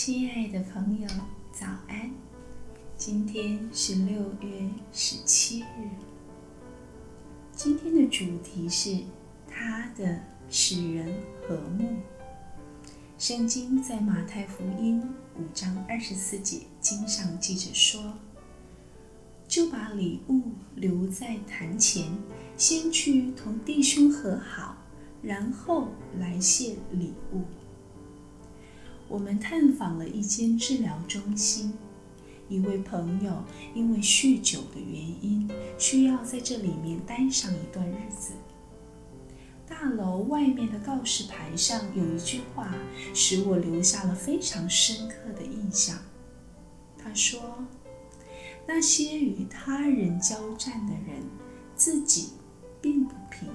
亲爱的朋友，早安！今天是六月十七日。今天的主题是他的使人和睦。圣经在马太福音五章二十四节经上记着说：“就把礼物留在坛前，先去同弟兄和好，然后来献礼物。”我们探访了一间治疗中心，一位朋友因为酗酒的原因，需要在这里面待上一段日子。大楼外面的告示牌上有一句话，使我留下了非常深刻的印象。他说：“那些与他人交战的人，自己并不平。”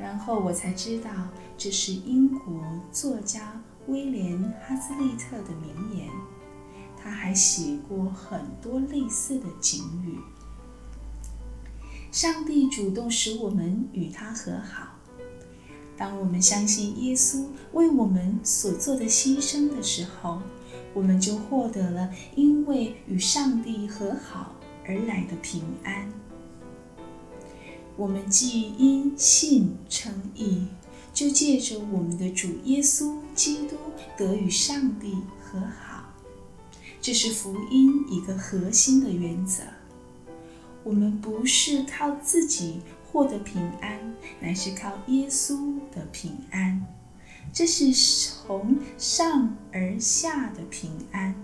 然后我才知道，这是英国作家。威廉·哈斯利特的名言，他还写过很多类似的警语。上帝主动使我们与他和好。当我们相信耶稣为我们所做的牺牲的时候，我们就获得了因为与上帝和好而来的平安。我们既因信称义。就借着我们的主耶稣基督得与上帝和好，这是福音一个核心的原则。我们不是靠自己获得平安，乃是靠耶稣的平安。这是从上而下的平安。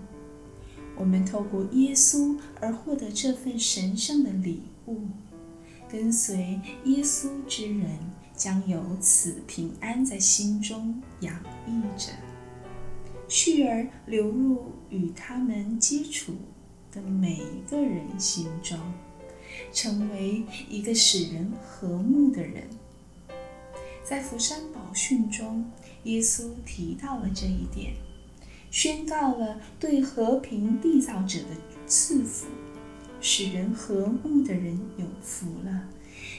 我们透过耶稣而获得这份神圣的礼物，跟随耶稣之人。将有此平安在心中洋溢着，续而流入与他们接触的每一个人心中，成为一个使人和睦的人。在福山宝训中，耶稣提到了这一点，宣告了对和平缔造者的赐福，使人和睦的人有福了。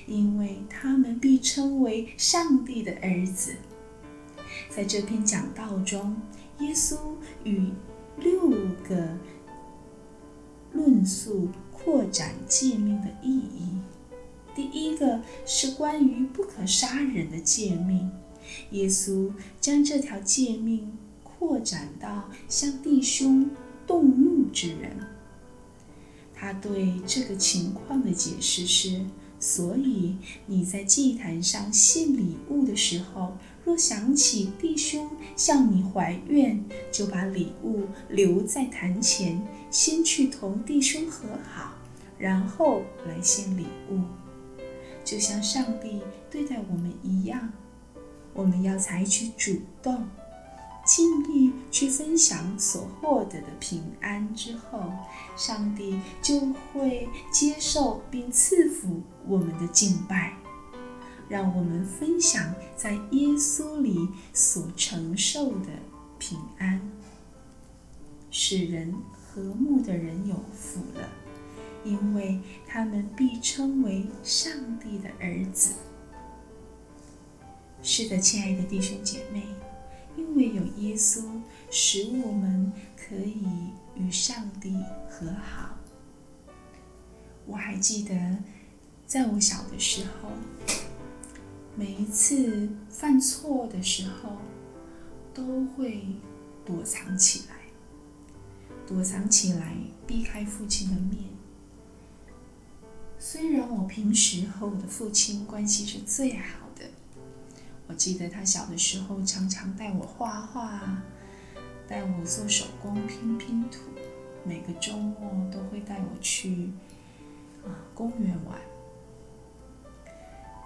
因为他们必称为上帝的儿子。在这篇讲道中，耶稣与六个论述扩展诫命的意义。第一个是关于不可杀人的诫命，耶稣将这条诫命扩展到向弟兄动怒之人。他对这个情况的解释是。所以你在祭坛上献礼物的时候，若想起弟兄向你怀怨，就把礼物留在坛前，先去同弟兄和好，然后来献礼物。就像上帝对待我们一样，我们要采取主动。尽力去分享所获得的平安之后，上帝就会接受并赐福我们的敬拜，让我们分享在耶稣里所承受的平安。使人和睦的人有福了，因为他们必称为上帝的儿子。是的，亲爱的弟兄姐妹。因为耶稣，使我们可以与上帝和好。我还记得，在我小的时候，每一次犯错的时候，都会躲藏起来，躲藏起来，避开父亲的面。虽然我平时和我的父亲关系是最好。我记得他小的时候常常带我画画，带我做手工拼拼图，每个周末都会带我去啊公园玩。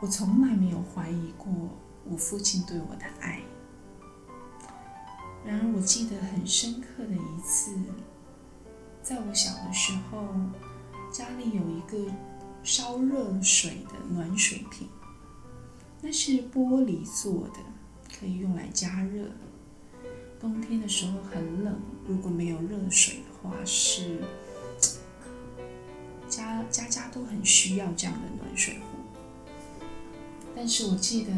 我从来没有怀疑过我父亲对我的爱。然而，我记得很深刻的一次，在我小的时候，家里有一个烧热水的暖水瓶。那是玻璃做的，可以用来加热。冬天的时候很冷，如果没有热水的话，是家家家都很需要这样的暖水壶。但是我记得，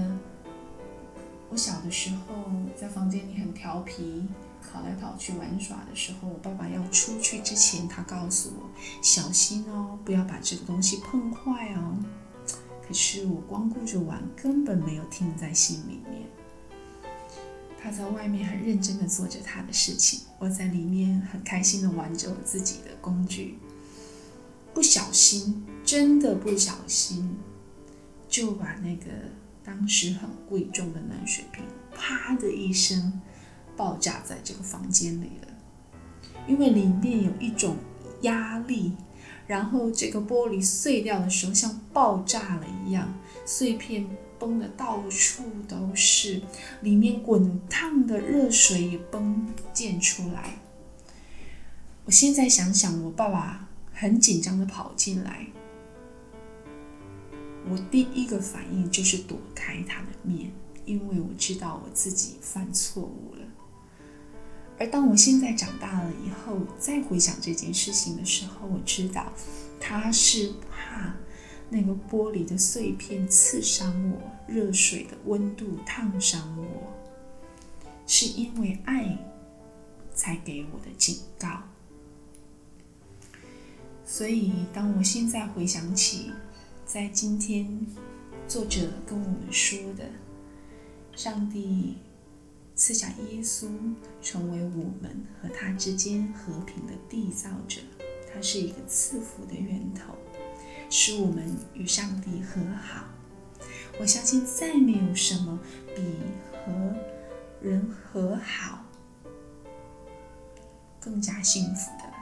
我小的时候在房间里很调皮，跑来跑去玩耍的时候，我爸爸要出去之前，他告诉我小心哦，不要把这个东西碰坏哦。可是我光顾着玩，根本没有听在心里面。他在外面很认真地做着他的事情，我在里面很开心地玩着我自己的工具。不小心，真的不小心，就把那个当时很贵重的暖水瓶，啪的一声。爆炸在这个房间里了，因为里面有一种压力，然后这个玻璃碎掉的时候像爆炸了一样，碎片崩的到处都是，里面滚烫的热水也崩溅出来。我现在想想，我爸爸很紧张的跑进来，我第一个反应就是躲开他的面，因为我知道我自己犯错误了。而当我现在长大了以后，再回想这件事情的时候，我知道他是怕那个玻璃的碎片刺伤我，热水的温度烫伤我，是因为爱才给我的警告。所以，当我现在回想起，在今天作者跟我们说的，上帝。赐下耶稣，成为我们和他之间和平的缔造者。他是一个赐福的源头，使我们与上帝和好。我相信，再没有什么比和人和好更加幸福的。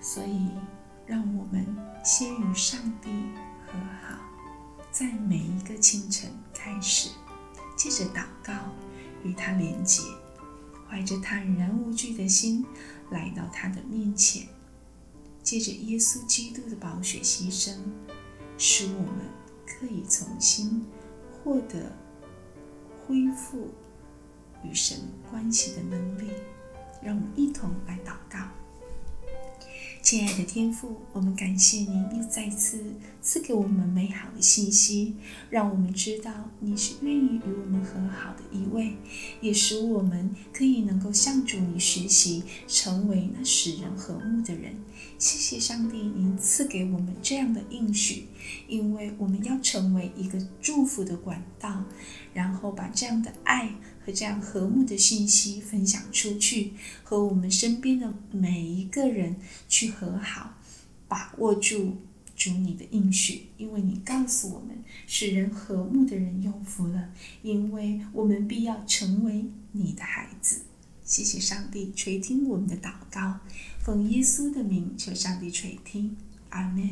所以，让我们先与上帝和好，在每一个清晨开始。借着祷告，与他连结，怀着坦然无惧的心来到他的面前。借着耶稣基督的宝血牺牲，使我们可以重新获得恢复与神关系的能力。让我们一同来祷告。亲爱的天父，我们感谢您又再次赐给我们美好的信息，让我们知道你是愿意与我们和好的一位，也使我们可以能够向主你学习，成为那使人和睦的人。谢谢上帝，您赐给我们这样的应许，因为我们要成为一个祝福的管道，然后把这样的爱。这样和睦的信息分享出去，和我们身边的每一个人去和好，把握住主你的应许，因为你告诉我们，使人和睦的人有福了，因为我们必要成为你的孩子。谢谢上帝垂听我们的祷告，奉耶稣的名求上帝垂听，阿门。